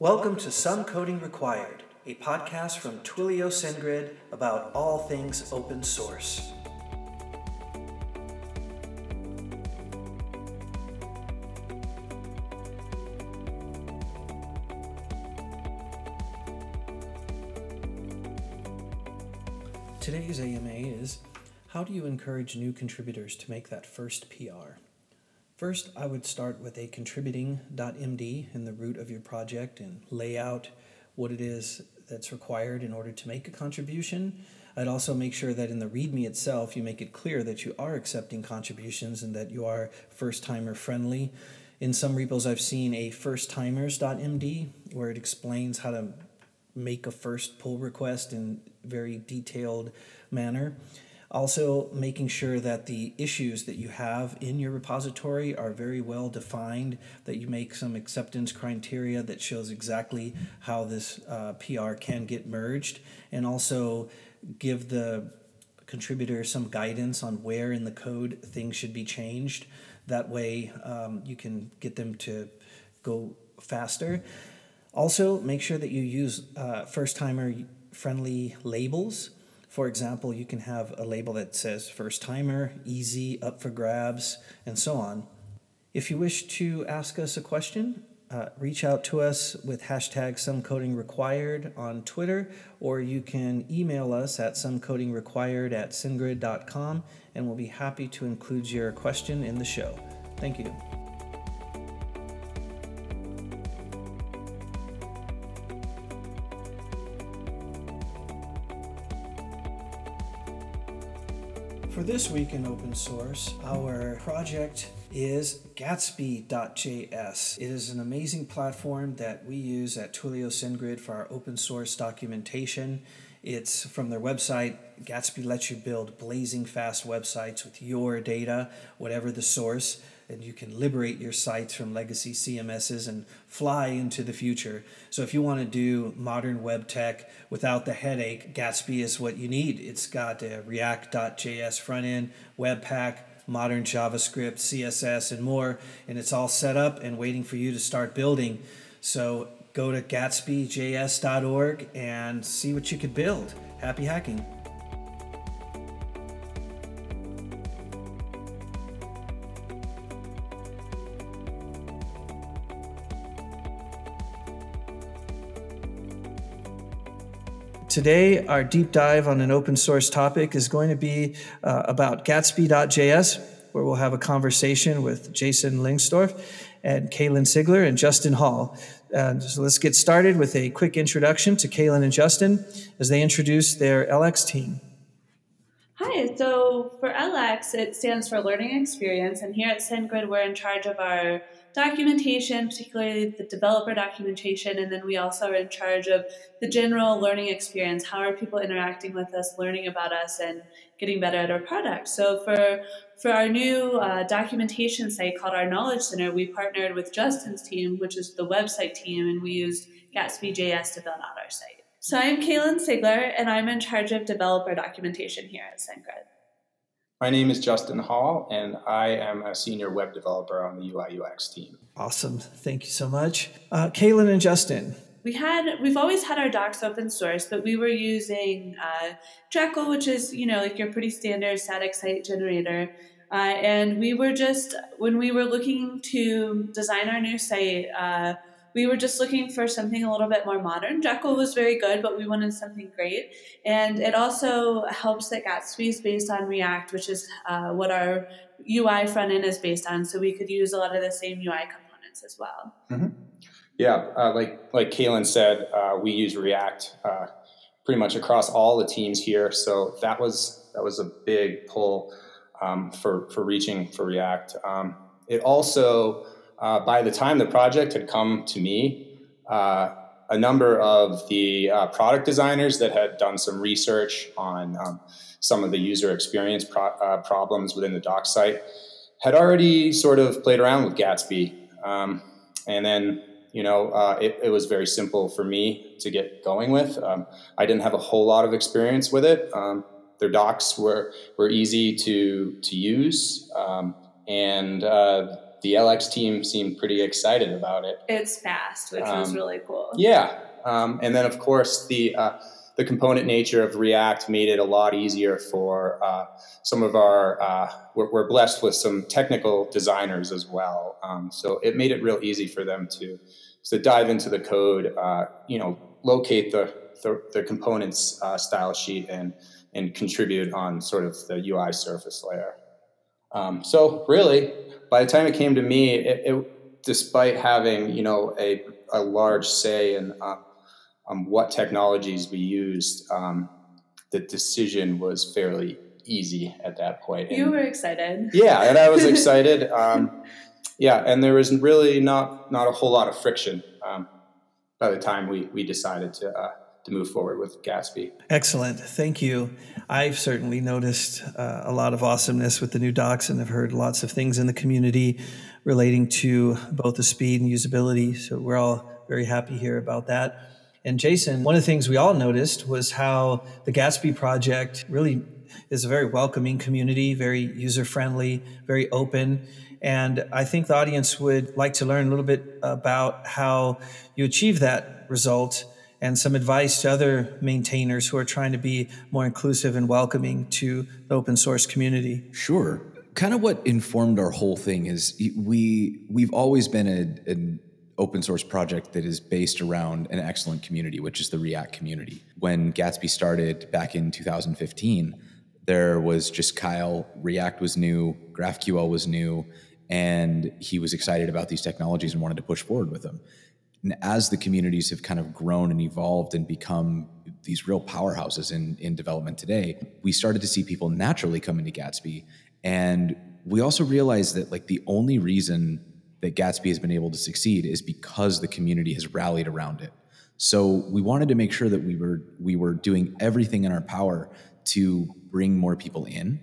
Welcome to Some Coding Required, a podcast from Twilio SendGrid about all things open source. Today's AMA is How do you encourage new contributors to make that first PR? First, I would start with a contributing.md in the root of your project and lay out what it is that's required in order to make a contribution. I'd also make sure that in the README itself, you make it clear that you are accepting contributions and that you are first timer friendly. In some repos, I've seen a first timers.md where it explains how to make a first pull request in very detailed manner. Also, making sure that the issues that you have in your repository are very well defined, that you make some acceptance criteria that shows exactly how this uh, PR can get merged, and also give the contributor some guidance on where in the code things should be changed. That way, um, you can get them to go faster. Also, make sure that you use uh, first timer friendly labels for example, you can have a label that says first timer, easy, up for grabs, and so on. If you wish to ask us a question, uh, reach out to us with hashtag somecodingrequired on Twitter, or you can email us at somecodingrequired at sendgrid.com, and we'll be happy to include your question in the show. Thank you. For this week in open source, our project is Gatsby.js. It is an amazing platform that we use at Twilio SendGrid for our open source documentation. It's from their website. Gatsby lets you build blazing fast websites with your data, whatever the source and you can liberate your sites from legacy CMSs and fly into the future. So if you want to do modern web tech without the headache, Gatsby is what you need. It's got a React.js front end, Webpack, modern JavaScript, CSS, and more, and it's all set up and waiting for you to start building. So go to gatsbyjs.org and see what you could build. Happy hacking. Today, our deep dive on an open source topic is going to be uh, about Gatsby.js, where we'll have a conversation with Jason Lengstorf and Kaylin Sigler and Justin Hall. Uh, so let's get started with a quick introduction to Kaylin and Justin as they introduce their LX team. Hi, so for LX, it stands for Learning Experience, and here at SendGrid, we're in charge of our documentation, particularly the developer documentation, and then we also are in charge of the general learning experience. How are people interacting with us, learning about us, and getting better at our product? So for for our new uh, documentation site called our Knowledge Center, we partnered with Justin's team, which is the website team, and we used Gatsby.js to build out our site. So I'm Kaylin Sigler, and I'm in charge of developer documentation here at SendGrid. My name is Justin Hall, and I am a senior web developer on the UI UX team. Awesome. Thank you so much. Uh, Kaylin and Justin. We had we've always had our docs open source, but we were using uh, Jekyll, which is you know like your pretty standard static site generator. Uh, and we were just when we were looking to design our new site, uh, we were just looking for something a little bit more modern. Jekyll was very good, but we wanted something great. And it also helps that Gatsby is based on React, which is uh, what our UI front end is based on. So we could use a lot of the same UI components as well. Mm-hmm. Yeah, uh, like like Kaylin said, uh, we use React uh, pretty much across all the teams here. So that was that was a big pull um, for for reaching for React. Um, it also uh, by the time the project had come to me, uh, a number of the uh, product designers that had done some research on um, some of the user experience pro- uh, problems within the doc site had already sort of played around with Gatsby. Um, and then, you know, uh, it, it, was very simple for me to get going with. Um, I didn't have a whole lot of experience with it. Um, their docs were, were easy to, to use. Um, and uh, the LX team seemed pretty excited about it. It's fast, which um, was really cool. Yeah, um, and then of course the uh, the component nature of React made it a lot easier for uh, some of our. Uh, we're, we're, blessed with some technical designers as well, um, so it made it real easy for them to to dive into the code. Uh, you know, locate the the, the components uh, style sheet and and contribute on sort of the UI surface layer. Um, so really, by the time it came to me, it, it, despite having you know a, a large say in uh, um, what technologies we used, um, the decision was fairly easy at that point. And, you were excited. Yeah, and I was excited. Um, yeah, and there was really not not a whole lot of friction um, by the time we we decided to. Uh, to move forward with Gatsby. Excellent. Thank you. I've certainly noticed uh, a lot of awesomeness with the new docs and have heard lots of things in the community relating to both the speed and usability. So we're all very happy here about that. And Jason, one of the things we all noticed was how the Gatsby project really is a very welcoming community, very user friendly, very open. And I think the audience would like to learn a little bit about how you achieve that result and some advice to other maintainers who are trying to be more inclusive and welcoming to the open source community. Sure. Kind of what informed our whole thing is we we've always been a, an open source project that is based around an excellent community, which is the React community. When Gatsby started back in 2015, there was just Kyle. React was new, GraphQL was new, and he was excited about these technologies and wanted to push forward with them. And as the communities have kind of grown and evolved and become these real powerhouses in, in development today, we started to see people naturally come into Gatsby. And we also realized that like the only reason that Gatsby has been able to succeed is because the community has rallied around it. So we wanted to make sure that we were we were doing everything in our power to bring more people in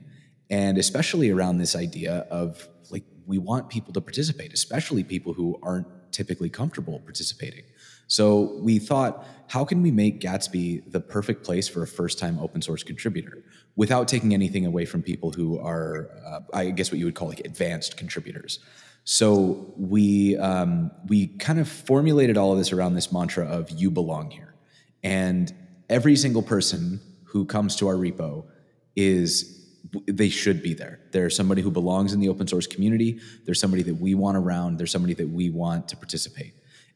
and especially around this idea of like we want people to participate especially people who aren't typically comfortable participating. So we thought, how can we make Gatsby the perfect place for a first time open source contributor without taking anything away from people who are, uh, I guess, what you would call like advanced contributors? So we we we kind of formulated all of this around this mantra of "you belong here," and every single person who comes to our repo is they should be there. They're somebody who belongs in the open source community. They're somebody that we want around. They're somebody that we want to participate.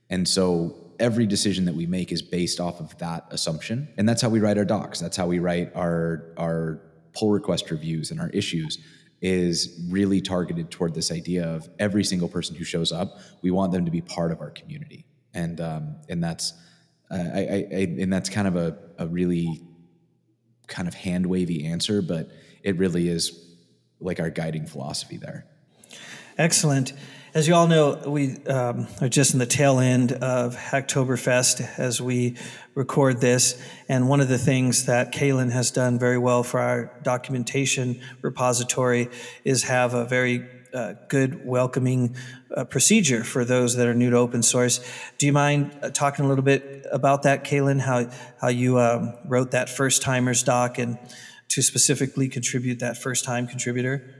And so every decision that we make is based off of that assumption. And that's how we write our docs. That's how we write our our pull request reviews and our issues is really targeted toward this idea of every single person who shows up, we want them to be part of our community. And um, and that's uh, I, I, and that's kind of a, a really kind of hand wavy answer, but it really is like our guiding philosophy there. Excellent. As you all know, we um, are just in the tail end of Hacktoberfest as we record this. And one of the things that Kaylin has done very well for our documentation repository is have a very uh, good, welcoming uh, procedure for those that are new to open source. Do you mind uh, talking a little bit about that, Kaylin? How how you um, wrote that first timers doc and to specifically contribute that first time contributor?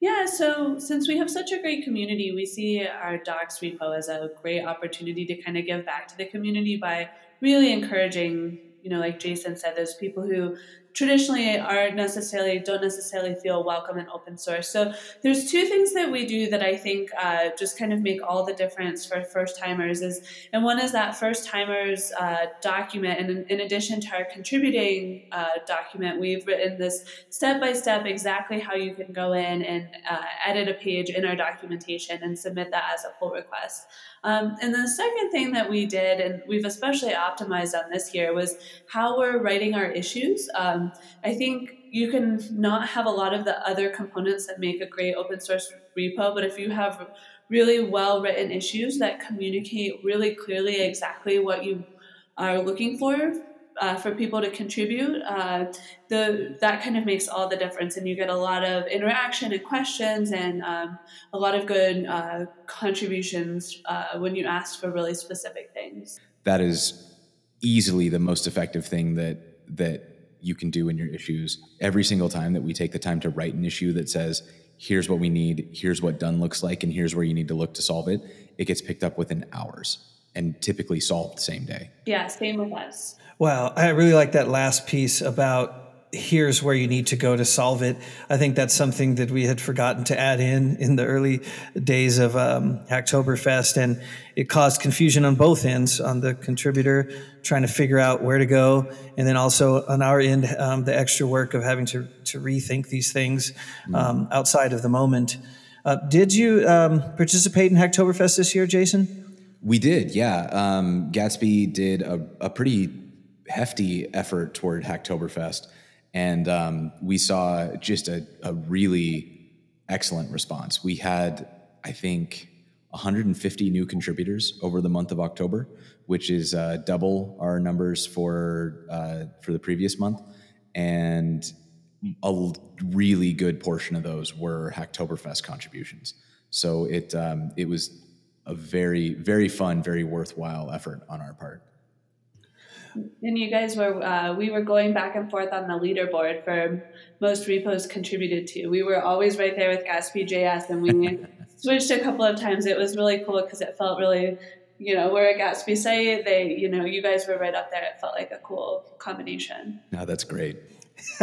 Yeah, so since we have such a great community, we see our Docs repo as a great opportunity to kind of give back to the community by really encouraging, you know, like Jason said, those people who traditionally aren't necessarily don't necessarily feel welcome in open source. So there's two things that we do that I think uh, just kind of make all the difference for first timers. Is and one is that first timers uh, document, and in, in, addition to our contributing uh, document, we've written this step by step exactly how you can go in and uh, edit a page in our documentation and submit that as a pull request. Um, and the second thing that we did, and we've especially optimized on this year, was how we're writing our issues. Um, I think you can not have a lot of the other components that make a great open source repo, but if you have really well written issues that communicate really clearly exactly what you are looking for uh, for people to contribute, uh, the that kind of makes all the difference, and you get a lot of interaction and questions, and um, a lot of good uh, contributions uh, when you ask for really specific things. That is easily the most effective thing that that you can do in your issues. Every single time that we take the time to write an issue that says, here's what we need, here's what done looks like, and here's where you need to look to solve it, it gets picked up within hours and typically solved the same day. Yeah, same with us. Wow, I really like that last piece about here's where you need to go to solve it. I think that's something that we had forgotten to add in in the early days of um, Hacktoberfest, and it caused confusion on both ends on the contributor trying to figure out where to go, and then also on our end, um, the extra work of having to, to rethink these things um, outside of the moment. Uh, did you um, participate in Hacktoberfest this year, Jason? We did, yeah. Um, Gatsby did a, a pretty hefty effort toward Hacktoberfest and um, we saw just a, a, really excellent response. We had, I think, 150 new contributors over the month of October, which is uh, double our numbers for uh, for the previous month, and a really good portion of those were Hacktoberfest contributions. So it um, it was a very very fun, very worthwhile effort on our part. And you guys were, uh, we were going back and forth on the leaderboard for most repos contributed to. We were always right there with Gatsby JS, and we switched a couple of times. It was really cool because it felt really, you know, we're a Gatsby site. They, you know, you guys were right up there. It felt like a cool combination. No, that's great.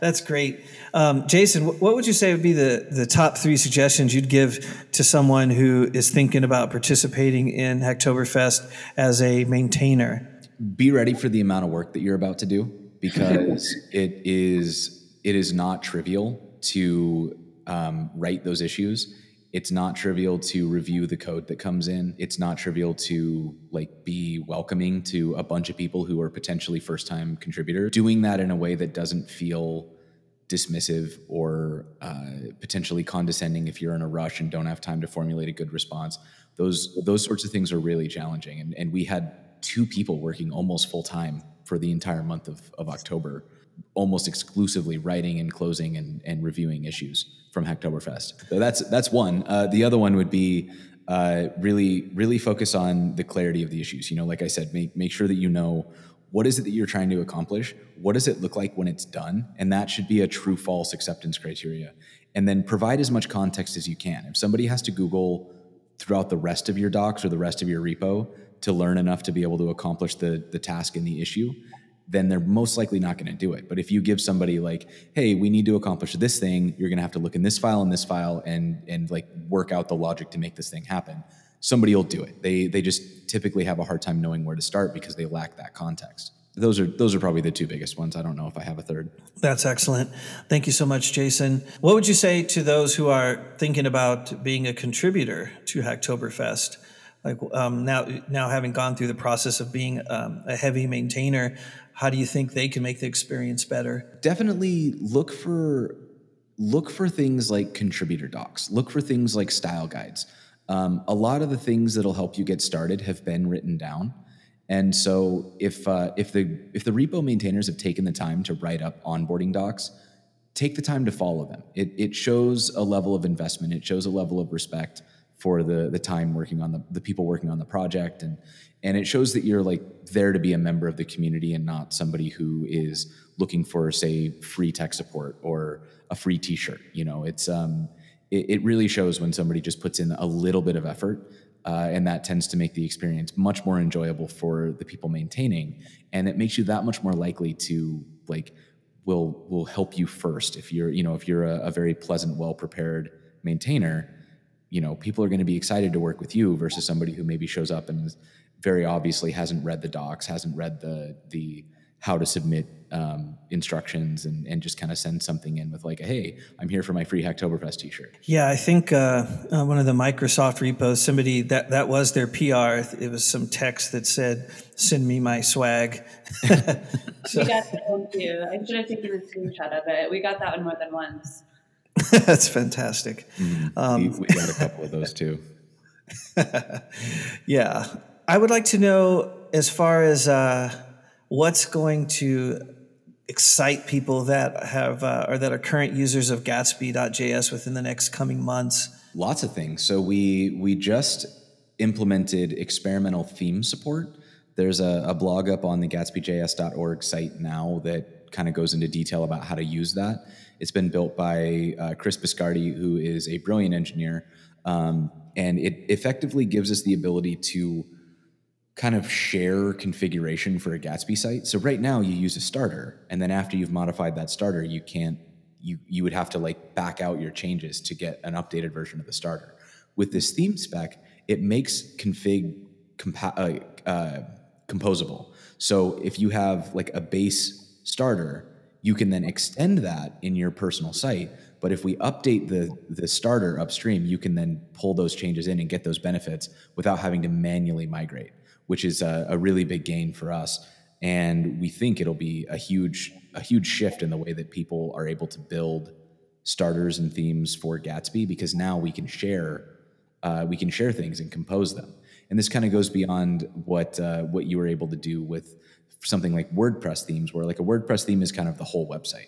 That's great. Um, Jason, what would you say would be the, the top three suggestions you'd give to someone who is thinking about participating in Hacktoberfest as a maintainer? Be ready for the amount of work that you're about to do because it is it is not trivial to um, write those issues. It's not trivial to review the code that comes in. It's not trivial to like be welcoming to a bunch of people who are potentially first time contributors doing that in a way that doesn't feel dismissive or uh, potentially condescending if you're in a rush and don't have time to formulate a good response those those sorts of things are really challenging. And, and we had two people working almost full time for the entire month of, of October, almost exclusively writing and closing and, and reviewing issues from Hacktoberfest. So that's that's one. Uh, the other one would be uh, really really focus on the clarity of the issues. You know, like I said, make make sure that you know what is it that you're trying to accomplish. What does it look like when it's done, and that should be a true false acceptance criteria. And then provide as much context as you can. If somebody has to Google throughout the rest of your docs or the rest of your repo to learn enough to be able to accomplish the the task and the issue, then they're most likely not going to do it. But if you give somebody like, "Hey, we need to accomplish this thing. You're going to have to look in this file and this file and and like work out the logic to make this thing happen." Somebody will do it. They they just typically have a hard time knowing where to start because they lack that context. Those are those are probably the two biggest ones. I don't know if I have a third. That's excellent. Thank you so much, Jason. What would you say to those who are thinking about being a contributor to Hacktoberfest? Like um, now now having gone through the process of being um, a heavy maintainer how do you think they can make the experience better? Definitely look for look for things like contributor docs. Look for things like style guides. Um, a lot of the things that'll help you get started have been written down. And so if uh, if the if the repo maintainers have taken the time to write up onboarding docs take the time to follow them. It, it shows a level of investment. It shows a level of respect for the the time working on the the people working on the project. And and it shows that you're like there to be a member of the community and not somebody who is looking for say free tech support or a free t-shirt you know? It's um it, it really shows when somebody just puts in a little bit of effort uh, and that tends to make the experience much more enjoyable for the people maintaining. And it makes you that much more likely to like will will help you first if you're you know if you're a, a very pleasant well prepared maintainer you know people are going to be excited to work with you versus somebody who maybe shows up and very obviously hasn't read the docs hasn't read the the how to submit um, instructions and, and just kind of send something in with like, hey, I'm here for my free Hacktoberfest T-shirt. Yeah, I think uh, uh, one of the Microsoft repos, somebody that that was their PR. It was some text that said, "Send me my swag." so. We got that one too. I should have taken a screenshot of it. We got that one more than once. That's fantastic. Mm, um, we, we got a couple of those too. yeah. I would like to know as far as uh, what's going to excite people that have uh, or that are current users of Gatsby.js within the next coming months. Lots of things. So we we just implemented experimental theme support There's a, a blog up on the GatsbyJS.org site now that kind of goes into detail about how to use that. It's been built by uh, Chris Biscardi, who is a brilliant engineer, um, and it effectively gives us the ability to kind of share configuration for a Gatsby site. So right now you use a starter, and then after you've modified that starter, you can't you you would have to like back out your changes to get an updated version of the starter. With this theme spec, it makes config compa- uh, uh, composable. So if you have like a base starter, you can then extend that in your personal site. But if we update the the starter upstream, you can then pull those changes in and get those benefits without having to manually migrate, which is a, a really big gain for us. And we think it'll be a huge a huge shift in the way that people are able to build starters and themes for Gatsby because now we can share uh, we can share things and compose them. And this kind of goes beyond what uh, what you were able to do with something like WordPress themes, where like a WordPress theme is kind of the whole website.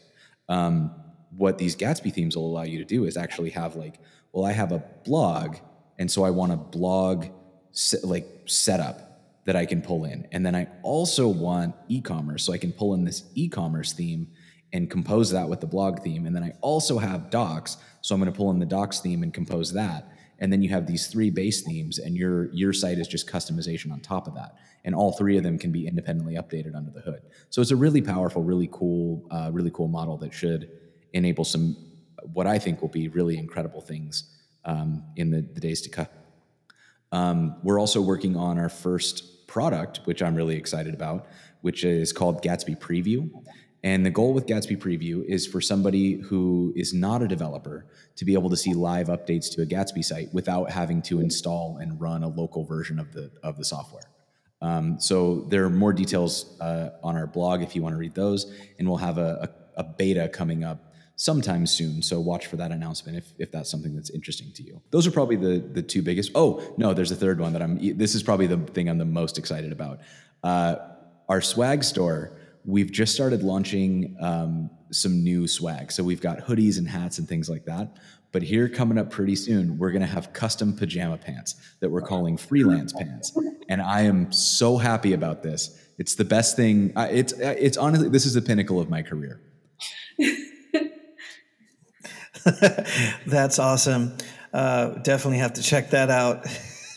Um, what these Gatsby themes will allow you to do is actually have like, well, I have a blog, and so I want a blog se- like setup that I can pull in, and then I also want e-commerce, so I can pull in this e-commerce theme and compose that with the blog theme, and then I also have docs, so I'm going to pull in the docs theme and compose that and then you have these three base themes and your your site is just customization on top of that. And all three of them can be independently updated under the hood. So it's a really powerful really cool uh, really cool model that should enable some what i think will be really incredible things um, in the, the, days to come um, we're also working on our first product which i'm really excited about which is called gatsby preview and the goal with Gatsby Preview is for somebody who is not a developer to be able to see live updates to a Gatsby site without having to install and run a local version of the of the software. Um, so there are more details uh, on our blog if you want to read those, and we'll have a, a, a, beta coming up sometime soon. So watch for that announcement if, if that's something that's interesting to you. Those are probably the the two biggest. Oh no, there's a third one that I'm. This is probably the thing I'm the most excited about. Uh, our swag store we've just started launching um, some new swag. So we've got hoodies and hats and things like that. But here coming up pretty soon, we're going to have custom pajama pants that we're calling freelance pants. And I am so happy about this. It's the best thing. It's it's honestly this is the pinnacle of my career. That's awesome. Uh, definitely have to check that out.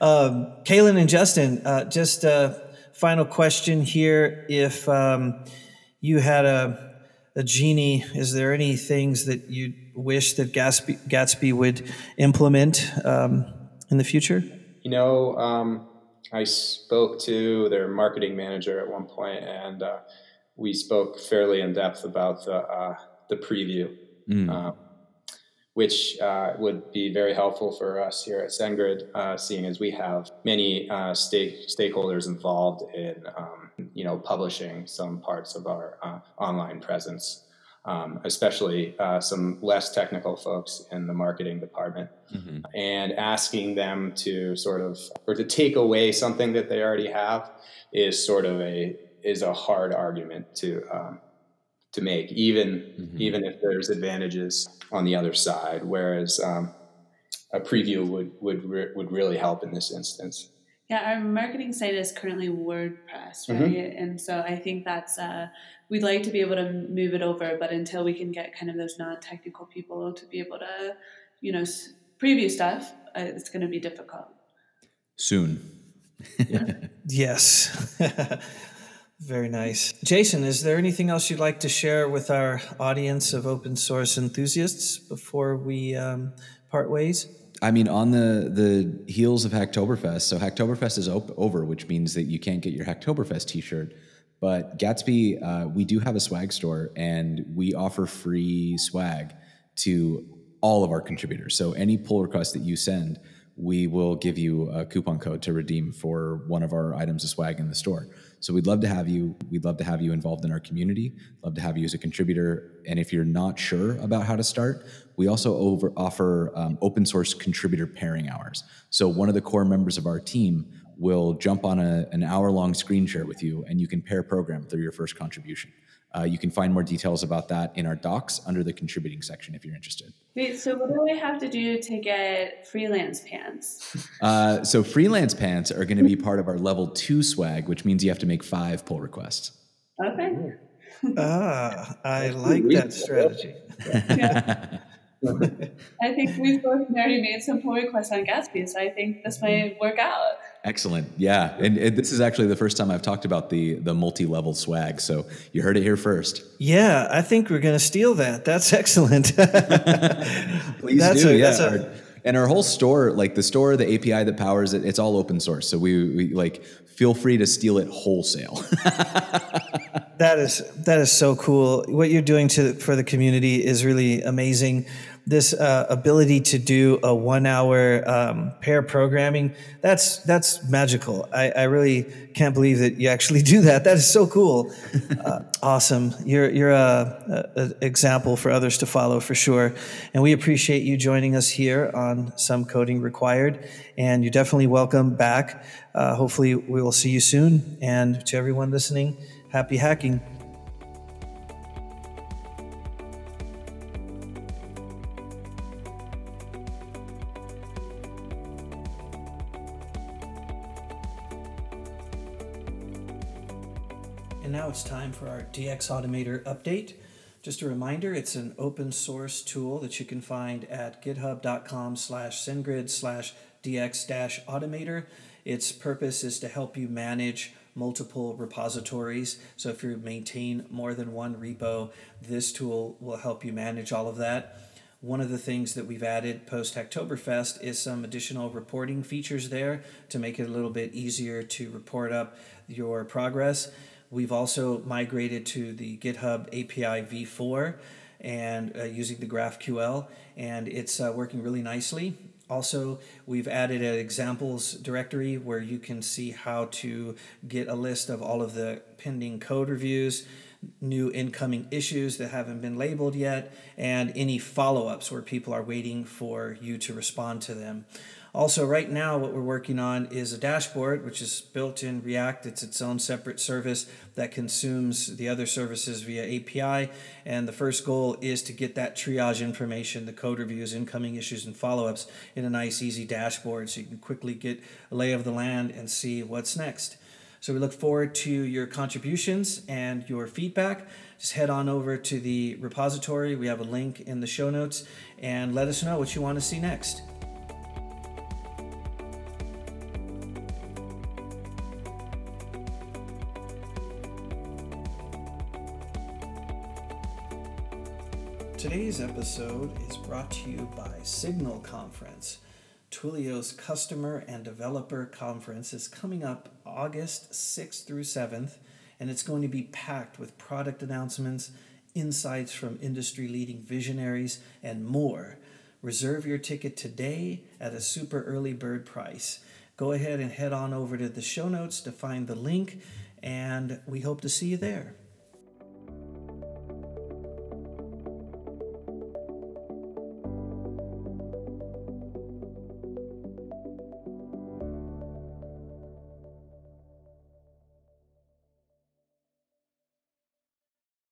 um, Kaylin and Justin, uh, just uh, final question here. If um, you had a, a genie, is there any things that you wish that Gatsby, Gatsby would implement um, in the future? You know, um, I spoke to their marketing manager at one point, and uh, we spoke fairly in depth about the uh, the preview. Mm which uh, would be very helpful for us here at SendGrid, uh, seeing as we have many uh, stake, stakeholders involved in, um, you know, publishing some parts of our uh, online presence, um, especially uh, some less technical folks in the marketing department, mm-hmm. and asking them to sort of or to take away something that they already have is sort of a is a hard argument to um, to make, even mm-hmm. even if there's advantages on the other side. Whereas um, a preview would would re- would really help in this instance. Yeah, our marketing site is currently WordPress, mm-hmm. right? Mm-hmm. And so I think that's uh, we'd like to be able to move it over, but until we can get kind of those non-technical people to be able to, you know, preview stuff, uh, it's going to be difficult. Soon. yes. Very nice. Jason, is there anything else you'd like to share with our audience of open source enthusiasts before we um, part ways? I mean, on the the heels of Hacktoberfest, so Hacktoberfest is op- over, which means that you can't get your Hacktoberfest T-shirt. But Gatsby, uh, we do have a swag store, and we offer free swag to all of our contributors. So any pull request that you send, we will give you a coupon code to redeem for one of our items of swag in the store. So we'd love to have you. We'd love to have you involved in our community. Love to have you as a contributor. And if you're not sure about how to start, we also over, offer um, open source contributor pairing hours. So one of the core members of our team will jump on a, an hour long screen share with you, and you can pair program through your first contribution. Uh, you can find more details about that in our docs under the contributing section if you're interested. Wait, so what do I have to do to get freelance pants? Uh, so freelance pants are going to be part of our level two swag, which means you have to make five pull requests. Okay. ah, I like that strategy. Yeah. I think we've both already made some pull requests on Gatsby, so I think this might work out. Excellent. Yeah, and, and, this is actually the first time I've talked about the the multi-level swag. So you heard it here first. Yeah, I think we're going to steal that. That's excellent. Please that's do. A, yeah. Our, and our whole store, like the store, the API that powers it, it's all open source. So we, we like feel free to steal it wholesale. that is that is so cool. What you're doing to for the community is really amazing this uh, ability to do a one hour um, pair programming that's that's magical. I, I, really can't believe that you actually do that. That is so cool. Uh, awesome. You're you're a, a, a, example for others to follow for sure. And we appreciate you joining us here on some coding required. And you're definitely welcome back. Uh, hopefully we will see you soon. And to everyone listening happy hacking for our DX Automator update. Just a reminder, it's an open source tool that you can find at github.com slash SendGrid slash DX dash automator. Its purpose is to help you manage multiple repositories. So if you maintain more than one repo, this tool will help you manage all of that. One of the things that we've added post Hacktoberfest is some additional reporting features there to make it a little bit easier to report up your progress. We've also migrated to the GitHub API v4 and uh, using the GraphQL, and it's uh, working really nicely. Also, we've added an examples directory where you can see how to get a list of all of the pending code reviews, new incoming issues that haven't been labeled yet, and any follow ups where people are waiting for you to respond to them. Also, right now, what we're working on is a dashboard, which is built in React. It's its own separate service that consumes the other services via API. And the first goal is to get that triage information, the code reviews, incoming issues, and follow ups in a nice, easy dashboard so you can quickly get a lay of the land and see what's next. So we look forward to your contributions and your feedback. Just head on over to the repository. We have a link in the show notes and let us know what you want to see next. Today's episode is brought to you by Signal Conference. Twilio's customer and developer conference is coming up August 6th through 7th, and it's going to be packed with product announcements, insights from industry leading visionaries, and more. Reserve your ticket today at a super early bird price. Go ahead and head on over to the show notes to find the link, and we hope to see you there.